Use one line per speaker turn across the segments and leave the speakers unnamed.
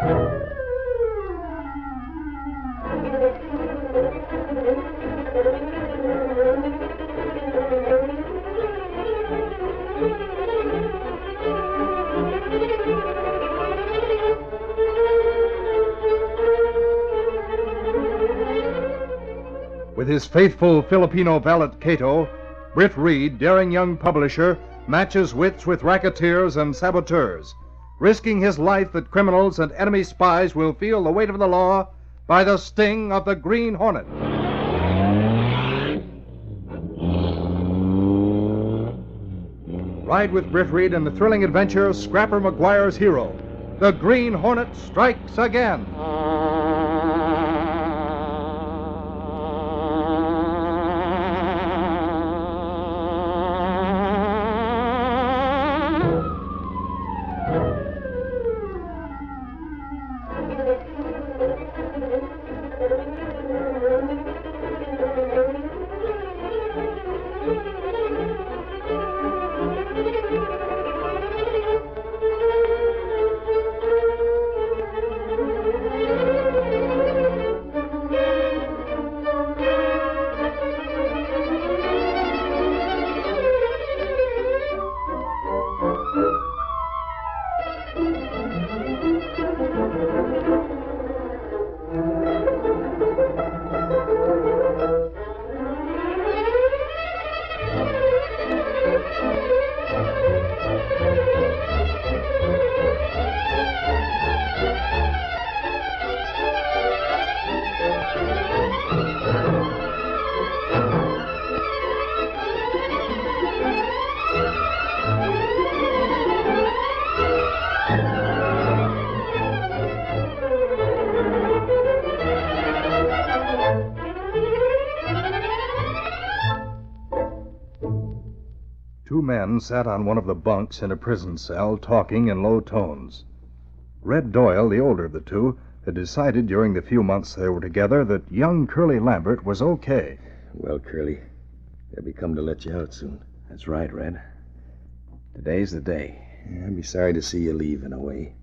With his faithful Filipino valet Cato, Britt Reed, daring young publisher, matches wits with racketeers and saboteurs, risking his life that criminals and enemy spies will feel the weight of the law by the sting of the Green Hornet. Ride with Britt Reed in the thrilling adventure of Scrapper McGuire's Hero. The Green Hornet strikes again. Two sat on one of the bunks in a prison cell talking in low tones. Red Doyle, the older of the two, had decided during the few months they were together that young Curly Lambert was okay.
Well, Curly, they'll be come to let you out soon.
That's right, Red. Today's the day.
Yeah, I'd be sorry to see you leave in a way.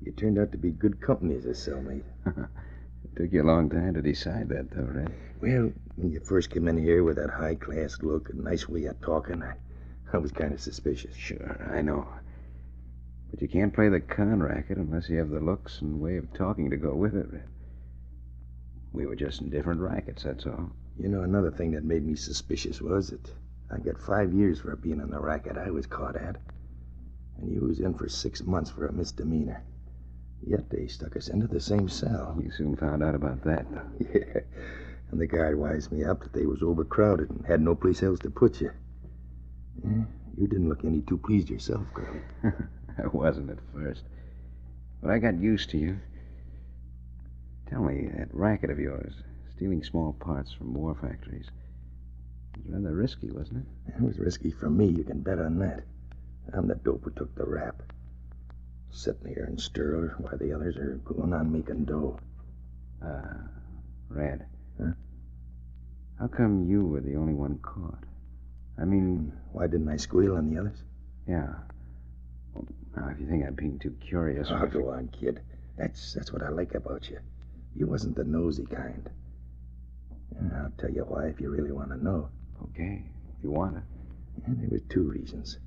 You turned out to be good company as a cellmate.
It took you a long time to decide that, though, Red.
Well, when you first came in here with that high class look and nice way of talking, I, I was kind of suspicious.
Sure, I know. But you can't play the con racket unless you have the looks and way of talking to go with it, We were just in different rackets, that's all.
You know, another thing that made me suspicious was that I got five years for being in the racket I was caught at. And you was in for six months for a misdemeanor. Yet they stuck us into the same cell.
You soon found out about that, though.
Yeah. And the guard wised me up that they was overcrowded and had no place else to put you. Yeah, you didn't look any too pleased yourself, Curly.
I wasn't at first. But I got used to you. Tell me, that racket of yours, stealing small parts from war factories, was rather risky, wasn't it?
It was risky for me, you can bet on that. I'm the dope who took the rap. Sitting here in stir while the others are going on making dough.
Uh, Red.
Huh?
How come you were the only one caught? I mean,
Why didn't I squeal on the others?
yeah. Well, now, if you think I'm being too curious.
Oh, go on, kid. That's that's what I like about you. You wasn't the nosy kind. And I'll tell you why if you really want to know.
Okay, if you want to.
And there was two reasons.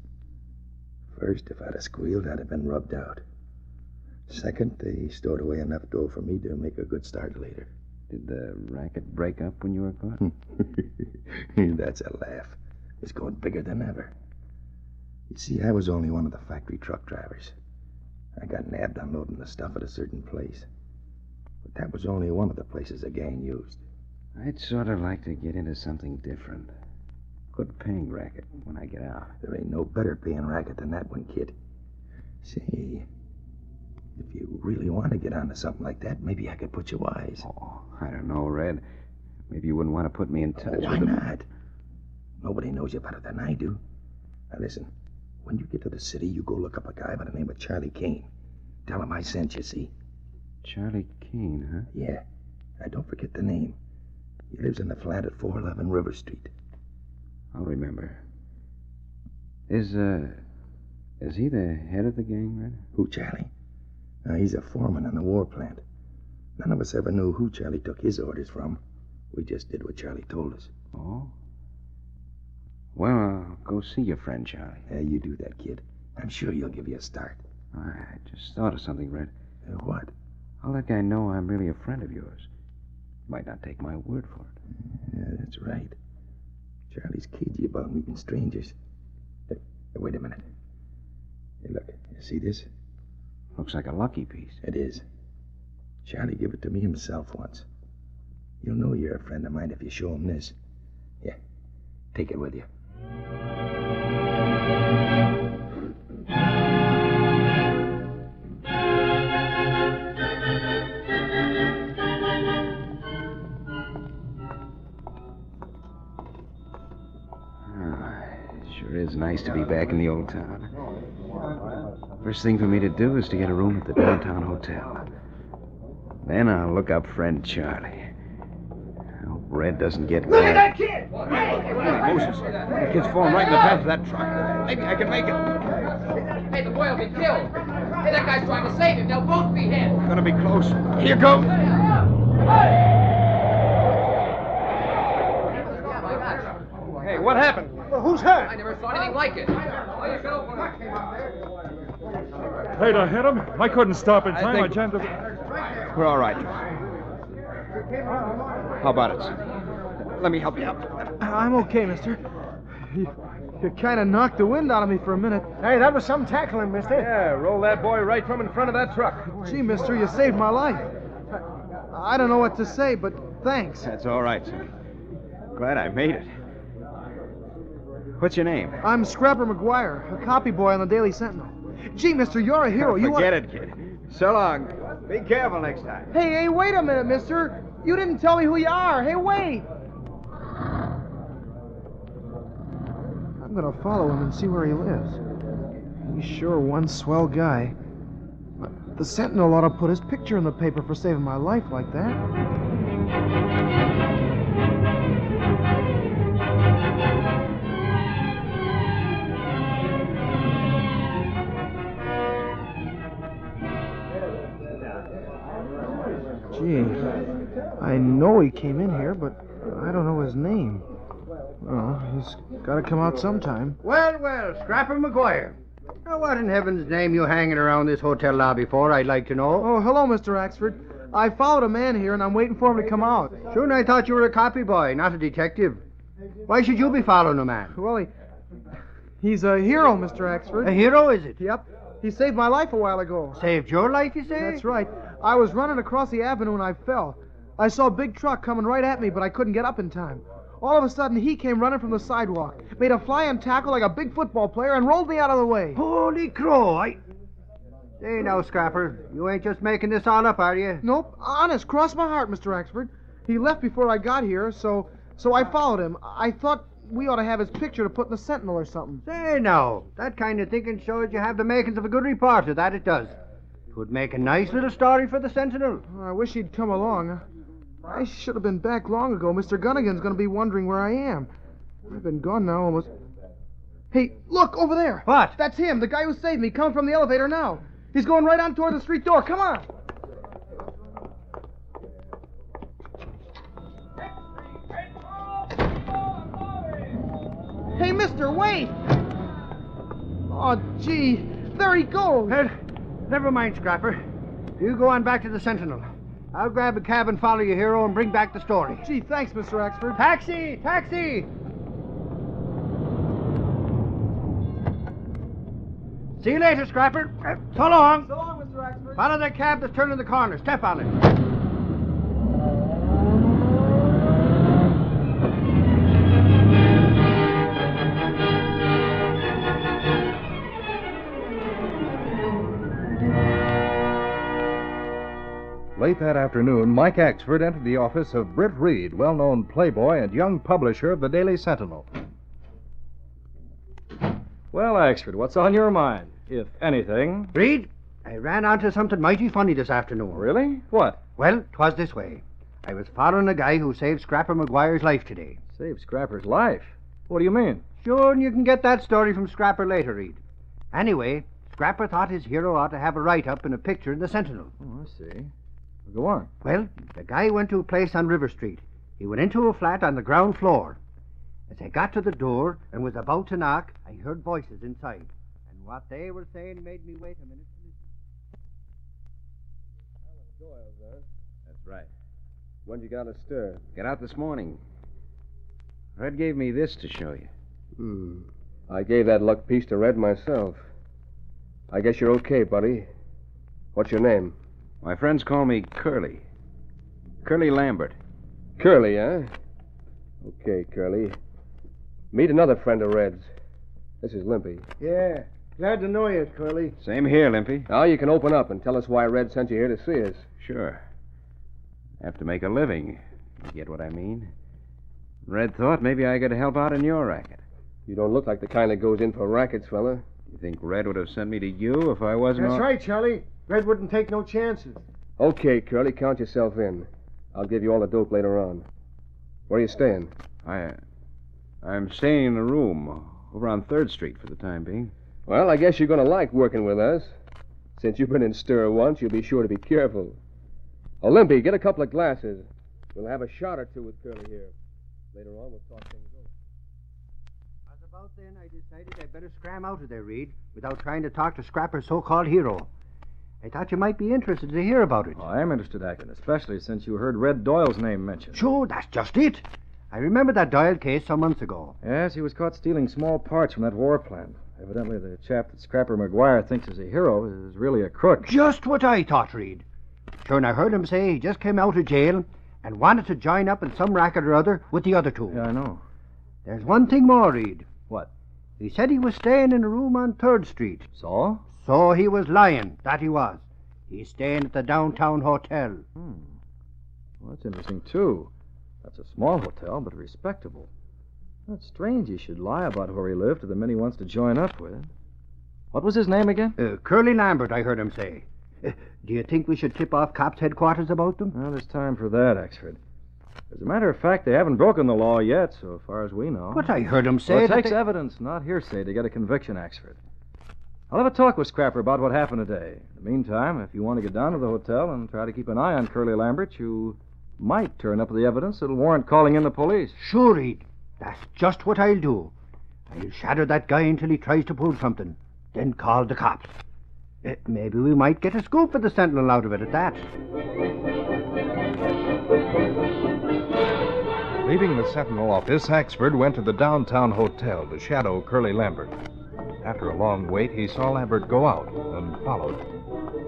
First, if I'd have squealed, I'd have been rubbed out. Second, they stowed away enough dough for me to make a good start later.
Did the racket break up when you were caught?
That's a laugh. It's going bigger than ever. You see, I was only one of the factory truck drivers. I got nabbed unloading the stuff at a certain place. But that was only one of the places the gang used.
I'd sort of like to get into something different. Good paying racket when I get out.
There ain't no better paying racket than that one, kid. Say, If you really want to get onto something like that, maybe I could put you wise.
Oh, I don't know, Red. Maybe you wouldn't want to put me in touch oh,
Why
with the...
not? Nobody knows you better than I do. Now listen, when you get to the city, you go look up a guy by the name of Charlie Kane. Tell him I sent you, see?
Charlie Kane, huh?
Yeah. Now don't forget the name. He lives in the flat at 411 River Street.
I'll remember. Is, uh... Is he the head of the gang, Red?
Who, Charlie? Now, he's a foreman in the war plant. None of us ever knew who Charlie took his orders from. We just did what Charlie told us.
Oh? Well, I'll go see your friend, Charlie.
Yeah, you do that, kid. I'm sure he'll give you a start.
I just thought of something, Red.
Uh, what?
I'll let Guy know I'm really a friend of yours. He might not take my word for it.
Yeah, that's right. Charlie's cagey about meeting strangers. Uh, wait a minute. Hey, look. You see this?
Looks like a lucky piece.
It is. Charlie gave it to me himself once. You'll know you're a friend of mine if you show him this. Yeah. Take it with you.
Ah, sure is nice to be back in the old town. First thing for me to do is to get a room at the downtown hotel. Then I'll look up friend Charlie. I hope Red doesn't get
Look at
mad.
that kid!
Moses, the kid's falling right in the path of that truck. Maybe I can make it.
Hey, the boy will be killed. Hey, that guy's trying to save him. They'll both be hit.
We're Gonna be close. Here goes.
Hey, what happened? who's hurt? I never saw anything like it.
They'd have hit him. I couldn't stop in time. I,
think-
jammed the...
We're all right. How about it, Sonny? Let me help you out.
I'm okay, mister. You, you kind of knocked the wind out of me for a minute.
Hey, that was some tackling, mister.
Yeah, roll that boy right from in front of that truck.
Gee, mister, you saved my life. I, I don't know what to say, but thanks.
That's all right, Sonny. Glad I made it. What's your name?
I'm Scrapper McGuire, a copy boy on the Daily Sentinel. Gee, mister, you're a hero. you
Forget it, kid. So long. Be careful next time.
Hey, hey, wait a minute, mister. You didn't tell me who you are. Hey, wait. I'm gonna follow him and see where he lives. He's sure one swell guy. But the Sentinel ought to put his picture in the paper for saving my life like that. I know he came in here, but I don't know his name. Well, he's got to come out sometime.
Well, well, Scrapper McGuire. Now, what in heaven's name you hanging around this hotel lobby for, I'd like to know?
Oh, hello, Mr. Axford. I followed a man here, and I'm waiting for him to come out.
Soon I thought you were a copy boy, not a detective. Why should you be following a man?
Well, he, he's a hero, Mr. Axford.
A hero, is it?
Yep. He saved my life a while ago.
Saved your life, you say?
That's right. I was running across the avenue and I fell. I saw a big truck coming right at me, but I couldn't get up in time. All of a sudden, he came running from the sidewalk, made a flying tackle like a big football player, and rolled me out of the way.
Holy crow, I... Say now, Scrapper, you ain't just making this all up, are you?
Nope, honest, cross my heart, Mr. Axford. He left before I got here, so so I followed him. I thought we ought to have his picture to put in the Sentinel or something.
Say now, that kind of thinking shows you have the makings of a good reporter, that it does. It would make a nice little story for the Sentinel.
I wish he'd come along. I should have been back long ago. Mr. Gunnigan's going to be wondering where I am. I've been gone now almost. Hey, look over there.
What?
That's him, the guy who saved me, coming from the elevator now. He's going right on toward the street door. Come on. Hey, mister, wait! Oh, gee, there he goes.
Never mind, Scrapper. You go on back to the Sentinel. I'll grab a cab and follow you, hero, and bring back the story.
Gee, thanks, Mr. Axford.
Taxi! Taxi! See you later, Scrapper. So long.
So long, Mr. Axford.
Follow that cab that's turning the corner. Step on it.
Late that afternoon, Mike Axford entered the office of Britt Reed, well known playboy and young publisher of the Daily Sentinel.
Well, Axford, what's on your mind, if anything?
Reed, I ran onto something mighty funny this afternoon.
Really? What?
Well, 'twas this way. I was following a guy who saved Scrapper McGuire's life today.
Saved Scrapper's life. What do you mean?
Sure, and you can get that story from Scrapper later, Reed. Anyway, Scrapper thought his hero ought to have a write up and a picture in the Sentinel.
Oh, I see. Well, go on.
Well, the guy went to a place on River Street. He went into a flat on the ground floor. As I got to the door and was about to knock, I heard voices inside. And what they were saying made me wait a minute to listen.
That's right. When'd you get out of stir? Got out this morning. Red gave me this to show you.
Hmm. I gave that luck piece to Red myself. I guess you're okay, buddy. What's your name?
My friends call me Curly. Curly Lambert.
Curly, huh? Okay, Curly. Meet another friend of Red's. This is Limpy.
Yeah. Glad to know you, Curly.
Same here, Limpy.
Now you can open up and tell us why Red sent you here to see us.
Sure. Have to make a living. You get what I mean? Red thought maybe I could help out in your racket.
You don't look like the kind that goes in for rackets, fella.
You think Red would have sent me to you if I wasn't
That's
on-
right, Charlie. Red wouldn't take no chances.
Okay, Curly, count yourself in. I'll give you all the dope later on. Where are you staying?
I, I'm staying in a room over on Third Street for the time being.
Well, I guess you're going to like working with us. Since you've been in stir once, you'll be sure to be careful. Olympy, get a couple of glasses. We'll have a shot or two with Curly here. Later on, we'll talk things over.
As about then, I decided I'd better scram out of there, Reed, without trying to talk to Scrapper's so-called hero. I thought you might be interested to hear about it.
Oh, I am interested, Axford, especially since you heard Red Doyle's name mentioned.
Sure, that's just it. I remember that Doyle case some months ago.
Yes, he was caught stealing small parts from that war plant. Evidently, the chap that Scrapper McGuire thinks is a hero is really a crook.
Just what I thought, Reed. Sure, and I heard him say he just came out of jail and wanted to join up in some racket or other with the other two.
Yeah, I know.
There's one thing more, Reed.
What?
He said he was staying in a room on Third Street.
So?
So he was lying, that he was. He's staying at the downtown hotel.
Hmm. Well, that's interesting, too. That's a small hotel, but respectable. That's strange he should lie about where he lived to the men he wants to join up with. What was his name again?
Uh, Curly Lambert, I heard him say. Uh, do you think we should tip off cops' headquarters about them?
Well, there's time for that, Axford. As a matter of fact, they haven't broken the law yet, so far as we know.
But I heard him say
Well, it takes
they-
evidence, not hearsay, to get a conviction, Axford. I'll have a talk with Scrapper about what happened today. In the meantime, if you want to get down to the hotel and try to keep an eye on Curly Lambert, you might turn up the evidence that'll warrant calling in the police.
Sure, Reed. That's just what I'll do. I'll shadow that guy until he tries to pull something, then call the cops. Uh, maybe we might get a scoop for the Sentinel out of it at that.
Leaving the Sentinel office, Axford went to the downtown hotel to shadow Curly Lambert. After a long wait, he saw Lambert go out and followed.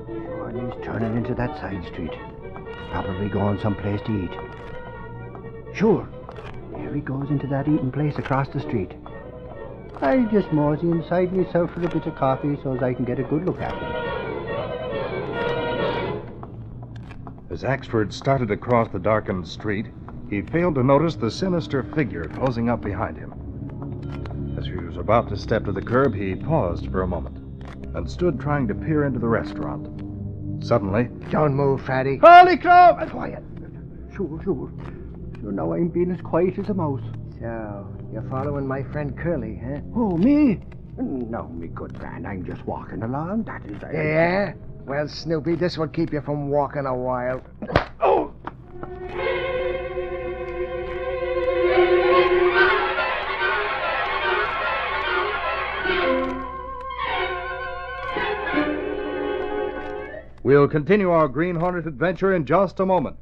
Sure, he's turning into that side street. Probably going someplace to eat. Sure. There he goes into that eating place across the street. I'll just mosey inside myself for a bit of coffee so as I can get a good look at him.
As Axford started across the darkened street, he failed to notice the sinister figure closing up behind him. As he was about to step to the curb, he paused for a moment and stood trying to peer into the restaurant. Suddenly,
Don't move, Fatty.
Holy crap!
Quiet. Sure, sure. Sure, now I'm being as quiet as a mouse.
So, you're following my friend Curly, huh?
Oh, me? No, me good friend. I'm just walking along. That is. I-
Yeah? Well, Snoopy, this will keep you from walking a while.
Oh, we'll continue our Green Hornet adventure in just a moment.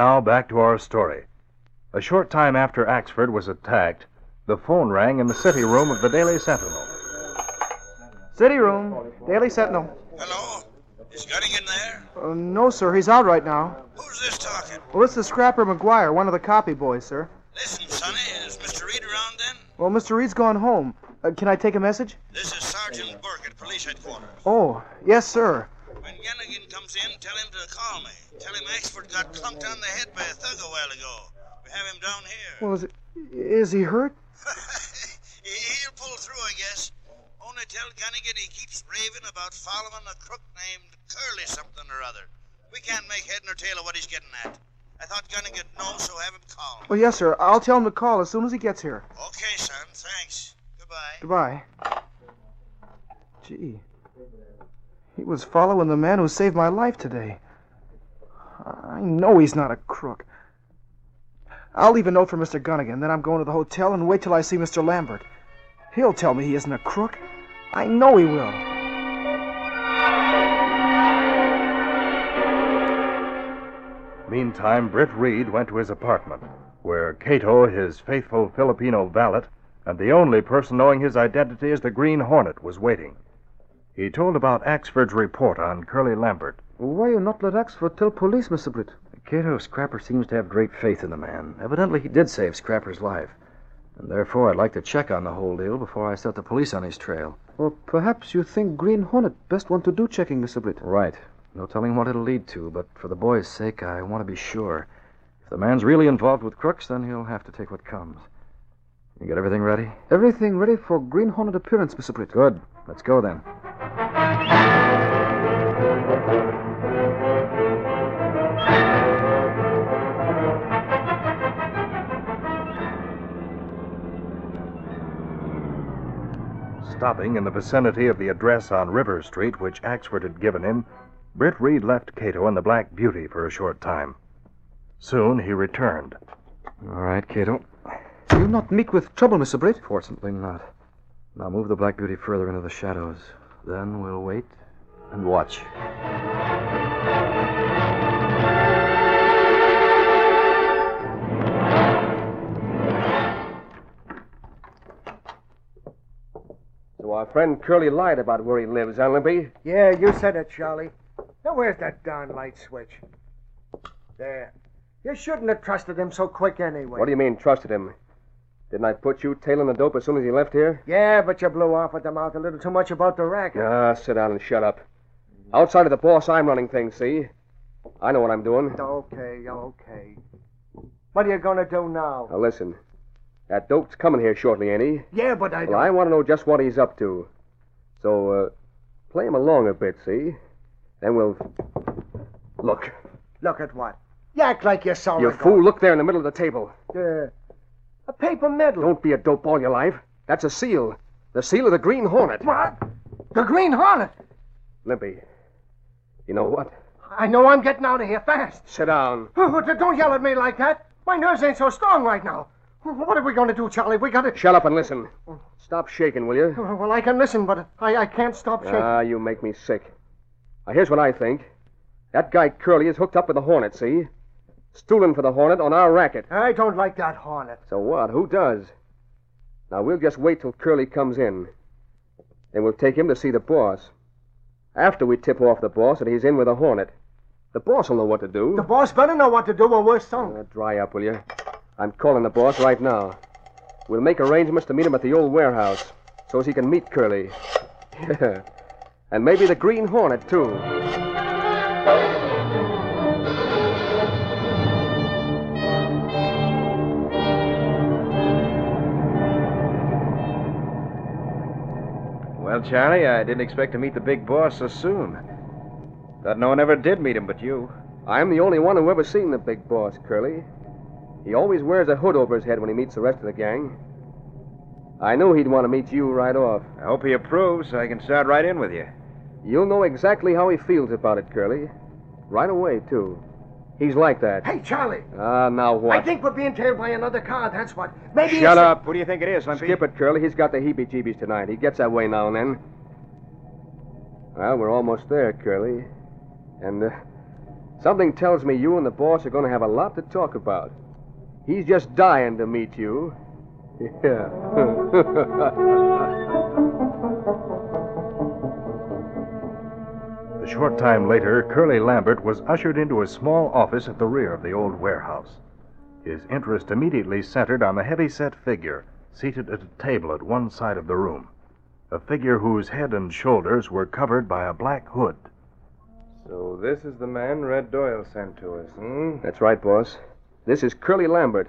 Now back to our story. A short time after Axford was attacked, the phone rang in the city room of the Daily Sentinel.
City room, Daily Sentinel.
Hello? Is in there?
Uh, no, sir, he's out right now.
Who's this talking?
Well, this is Scrapper McGuire, one of the copy boys, sir.
Listen, Sonny, is Mr. Reed around then?
Well, Mr. Reed's gone home. Uh, can I take a message?
This is Sergeant Burke at police headquarters.
Oh, yes, sir.
When Gunnigan comes in, tell him to call me. Tell him Axford got clunked on the head by a thug a while ago. We have him down here.
Well, is, it, is he hurt?
He'll pull through, I guess. Only tell Gunnigan he keeps raving about following a crook named Curly something or other. We can't make head nor tail of what he's getting at. I thought Gunnigan knows, so have him call.
Well, oh, yes, sir. I'll tell him to call as soon as he gets here.
Okay, son. Thanks. Goodbye.
Goodbye. Gee. He was following the man who saved my life today. I know he's not a crook. I'll leave a note for Mr. Gunnigan, then I'm going to the hotel and wait till I see Mr. Lambert. He'll tell me he isn't a crook. I know he will.
Meantime, Britt Reed went to his apartment, where Cato, his faithful Filipino valet, and the only person knowing his identity as the Green Hornet, was waiting. He told about Axford's report on Curly Lambert.
Why you not let Axford tell police, Mr. Britt? Cato Scrapper seems to have great faith in the man. Evidently, he did save Scrapper's life. And therefore, I'd like to check on the whole deal before I set the police on his trail.
Or perhaps you think Green Hornet best one to do checking, Mr. Britt.
Right. No telling what it'll lead to, but for the boy's sake, I want to be sure. If the man's really involved with crooks, then he'll have to take what comes. You got everything ready?
Everything ready for Green Hornet appearance, Mr. Britt.
Good. Let's go then.
Stopping in the vicinity of the address on River Street which Axford had given him, Britt Reed left Cato and the Black Beauty for a short time. Soon he returned.
All right, Cato.
You not meet with trouble, Mr. Britt?
Fortunately not. Now move the Black Beauty further into the shadows. Then we'll wait and watch.
So our friend Curly lied about where he lives, huh,
Yeah, you said it, Charlie. Now, where's that darn light switch? There. You shouldn't have trusted him so quick anyway.
What do you mean, trusted him? Didn't I put you tailing the dope as soon as he left here?
Yeah, but you blew off at the mouth a little too much about the racket.
Ah, sit down and shut up. Outside of the boss, I'm running things, see? I know what I'm doing.
Okay, okay. What are you gonna do now?
Now, listen. That dope's coming here shortly, ain't he?
Yeah, but I
Well,
don't...
I want to know just what he's up to. So, uh, play him along a bit, see? Then we'll. Look.
Look at what? You act like you saw
You fool, look there in the middle of the table.
Uh, a paper medal.
Don't be a dope all your life. That's a seal. The seal of the Green Hornet.
What? The Green Hornet.
Limpy. You know what?
I know I'm getting out of here fast.
Sit down.
Oh, don't yell at me like that. My nerves ain't so strong right now. What are we going to do, Charlie? We got to.
Shut up and listen. Stop shaking, will you?
Well, I can listen, but I, I can't stop shaking.
Ah, you make me sick. Now, here's what I think. That guy Curly is hooked up with the Hornet, see? Stooling for the Hornet on our racket.
I don't like that Hornet.
So what? Who does? Now, we'll just wait till Curly comes in. Then we'll take him to see the boss. After we tip off the boss that he's in with the Hornet. The boss will know what to do.
The boss better know what to do or we're sunk.
Uh, dry up, will you? I'm calling the boss right now. We'll make arrangements to meet him at the old warehouse so as he can meet Curly. Yeah. and maybe the Green Hornet, too.
Well, Charlie, I didn't expect to meet the big boss so soon. Thought no one ever did meet him but you.
I'm the only one who ever seen the big boss, Curly. He always wears a hood over his head when he meets the rest of the gang. I knew he'd want to meet you right off.
I hope he approves so I can start right in with you.
You'll know exactly how he feels about it, Curly. Right away, too. He's like that.
Hey, Charlie.
Ah, now what?
I think we're being tailed by another car, that's what. Maybe
Shut
it's-
up.
Who do you think it is, Limpy?
Skip it, Curly. He's got the heebie-jeebies tonight. He gets that way now and then. Well, we're almost there, Curly. And, uh, Something tells me you and the boss are going to have a lot to talk about. He's just dying to meet you. Yeah.
A short time later, Curly Lambert was ushered into a small office at the rear of the old warehouse. His interest immediately centered on the heavy-set figure seated at a table at one side of the room. A figure whose head and shoulders were covered by a black hood.
So this is the man Red Doyle sent to us, hmm?
That's right, boss. This is Curly Lambert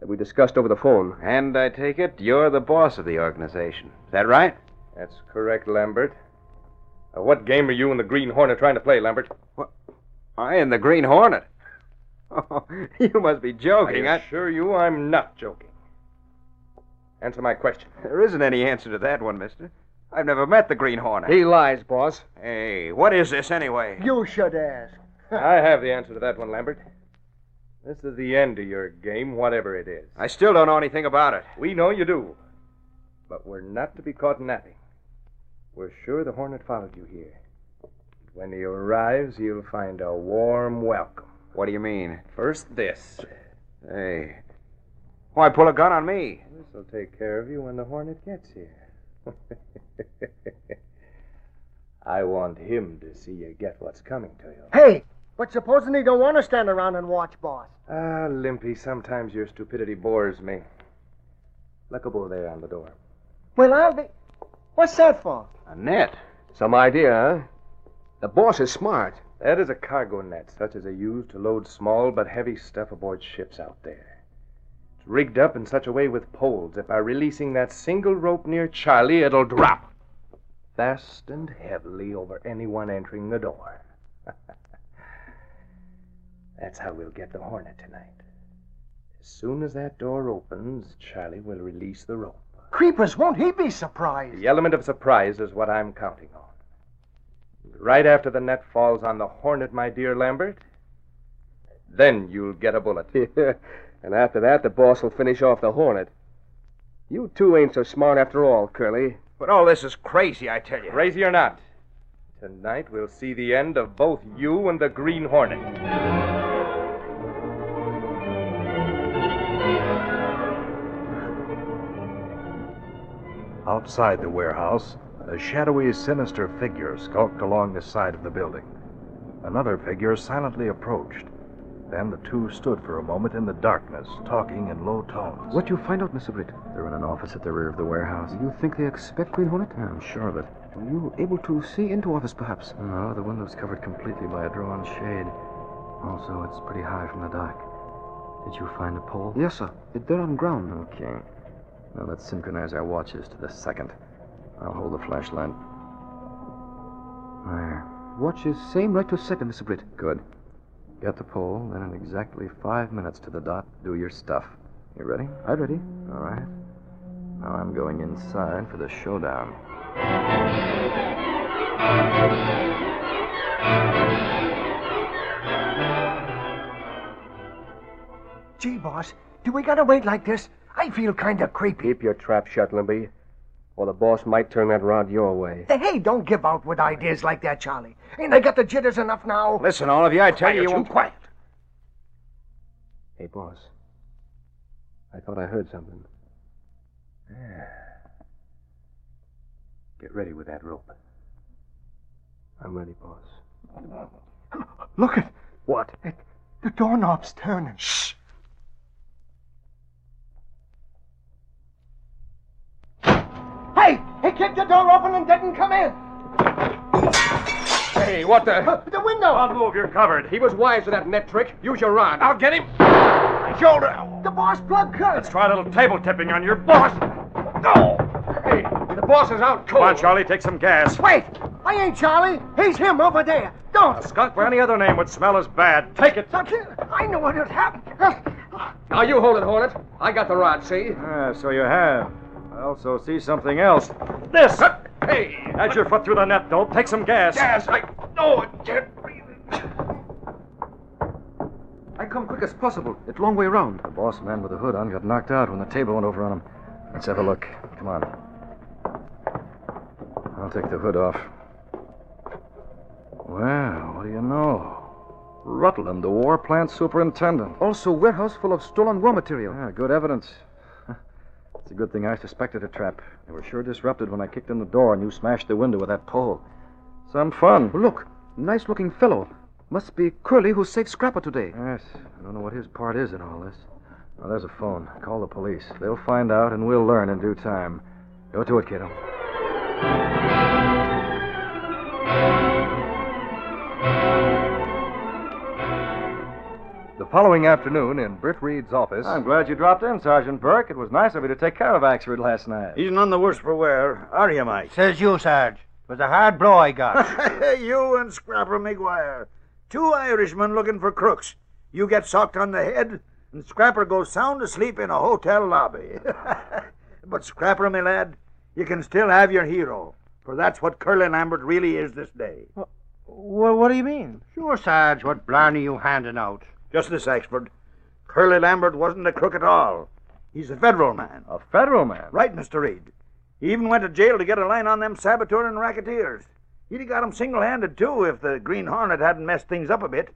that we discussed over the phone.
And I take it you're the boss of the organization. Is that right?
That's correct, Lambert. Now, what game are you and the Green Hornet trying to play, Lambert?
What? I and the Green Hornet? Oh, you must be joking.
I
I...
assure you I'm not joking. Answer my question.
There isn't any answer to that one, mister. I've never met the Green Hornet.
He lies, boss.
Hey, what is this anyway?
You should ask.
I have the answer to that one, Lambert. This is the end of your game, whatever it is.
I still don't know anything about it.
We know you do. But we're not to be caught napping. We're sure the Hornet followed you here. When he arrives, you'll find a warm welcome.
What do you mean?
First, this.
Hey. Why pull a gun on me?
This'll take care of you when the Hornet gets here. I want him to see you get what's coming to you.
Hey, but supposing he don't want to stand around and watch, boss?
Ah, Limpy, sometimes your stupidity bores me. Look above there on the door.
Well, I'll be. What's that for?
A net.
Some idea, huh? The boss is smart.
That is a cargo net, such as they use to load small but heavy stuff aboard ships out there. It's rigged up in such a way with poles that by releasing that single rope near Charlie, it'll drop fast and heavily over anyone entering the door. That's how we'll get the Hornet tonight. As soon as that door opens, Charlie will release the rope.
Creepers, won't he be surprised?
The element of surprise is what I'm counting on. Right after the net falls on the Hornet, my dear Lambert, then you'll get a bullet.
and after that, the boss will finish off the Hornet. You two ain't so smart after all, Curly.
But all this is crazy, I tell you.
Crazy or not, tonight we'll see the end of both you and the Green Hornet.
Outside the warehouse, a shadowy, sinister figure skulked along the side of the building. Another figure silently approached. Then the two stood for a moment in the darkness, talking in low tones.
What you find out, Mr. Britt? They're in an office at the rear of the warehouse. You think they expect Green Hornet? I'm sure of it. Were you able to see into office, perhaps? No, the window's covered completely by a drawn shade. Also, it's pretty high from the dock. Did you find a pole? Yes, sir. It's there on ground. Okay. Now let's synchronize our watches to the second. I'll hold the flashlight. There. Watch is same right to a second, Mr. Britt. Good. Get the pole, then in exactly five minutes to the dot, do your stuff. You ready? I'm ready. All right. Now I'm going inside for the showdown.
Gee, boss, do we gotta wait like this? I feel kind of creepy.
Keep your trap shut, Limpy, or the boss might turn that rod your way.
Hey, don't give out with ideas like that, Charlie. Ain't I got the jitters enough now?
Listen, all of you, I tell
Quiet,
you, you
you
won't.
quiet.
Hey, boss. I thought I heard something.
Get ready with that rope.
I'm ready, boss.
Look at
What?
the doorknob's turning.
Shh.
Hey, he kicked the door open and didn't come in.
Hey, what the?
The window.
Don't move, you're covered.
He was wise to that net trick. Use your rod.
I'll get him.
Shoulder. The boss plug cut.
Let's try a little table tipping on your boss.
No! Hey, the boss is out cold.
Come on, Charlie, take some gas.
Wait, I ain't Charlie. He's him over there. Don't.
A skunk by any other name would smell as bad. Take it.
Look, I know what had happened.
Now you hold it, Hornet. I got the rod, see?
Ah, so you have. I also see something else. This!
Hey!
As your foot through the net, don't take some gas.
Gas! I. No, I can't breathe.
I come quick as possible. It's long way around. The boss man with the hood on got knocked out when the table went over on him. Let's have a look. Come on. I'll take the hood off. Well, what do you know? Rutland, the war plant superintendent.
Also, warehouse full of stolen war material.
Yeah, good evidence. It's a good thing I suspected a trap. They were sure disrupted when I kicked in the door and you smashed the window with that pole. Some fun.
Oh, look, nice looking fellow. Must be Curly who saved Scrapper today.
Yes, I don't know what his part is in all this. Now, there's a phone. Call the police. They'll find out, and we'll learn in due time. Go to it, kiddo.
Following afternoon in Britt Reed's office.
I'm glad you dropped in, Sergeant Burke. It was nice of you to take care of Axford last night.
He's none the worse for wear, are you, Mike?
Says you, Sarge. It was a hard blow I got.
you and Scrapper McGuire. Two Irishmen looking for crooks. You get socked on the head, and Scrapper goes sound asleep in a hotel lobby. but Scrapper, my lad, you can still have your hero, for that's what Curly Lambert really is this day.
Well, what do you mean?
Sure, Sarge, what blarney you handing out?
Just this, Axford. Curly Lambert wasn't a crook at all. He's a federal man.
A federal man?
Right, Mr. Reed. He even went to jail to get a line on them saboteur and racketeers. He'd have got 'em single-handed, too, if the Green Hornet hadn't messed things up a bit.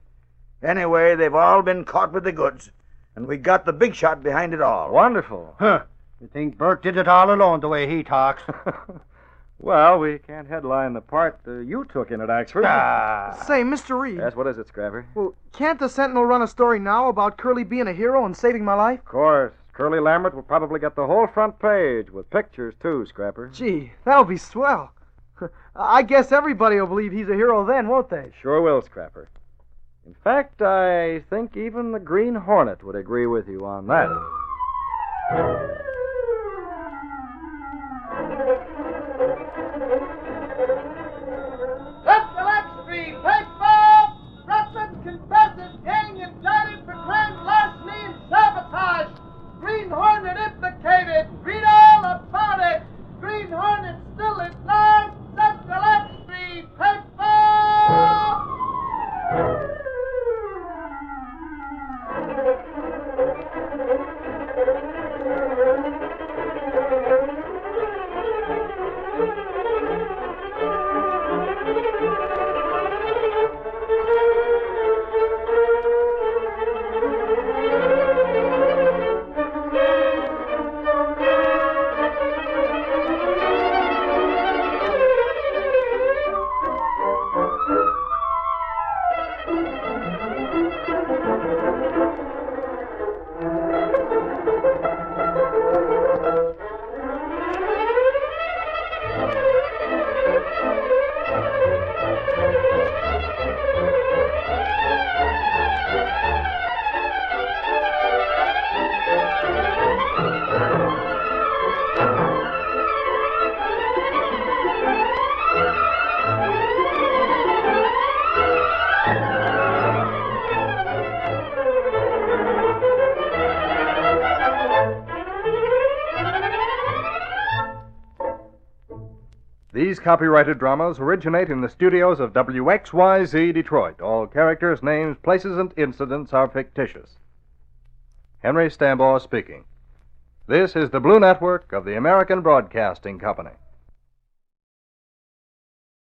Anyway, they've all been caught with the goods, and we got the big shot behind it all.
Wonderful.
Huh. You think Burke did it all alone the way he talks?
well, we can't headline the part uh, you took in it, Axford.
Ah.
Say, Mr. Reed.
Yes, what is it, Scrapper?
Well, can't the Sentinel run a story now about Curly being a hero and saving my life?
Of course. Curly Lambert will probably get the whole front page, with pictures, too, Scrapper.
Gee, that'll be swell. I guess everybody will believe he's a hero then, won't they?
Sure will, Scrapper. In fact, I think even the Green Hornet would agree with you on that.
Copyrighted dramas originate in the studios of WXYZ Detroit. All characters, names, places, and incidents are fictitious. Henry Stambaugh speaking. This is the Blue Network of the American Broadcasting Company.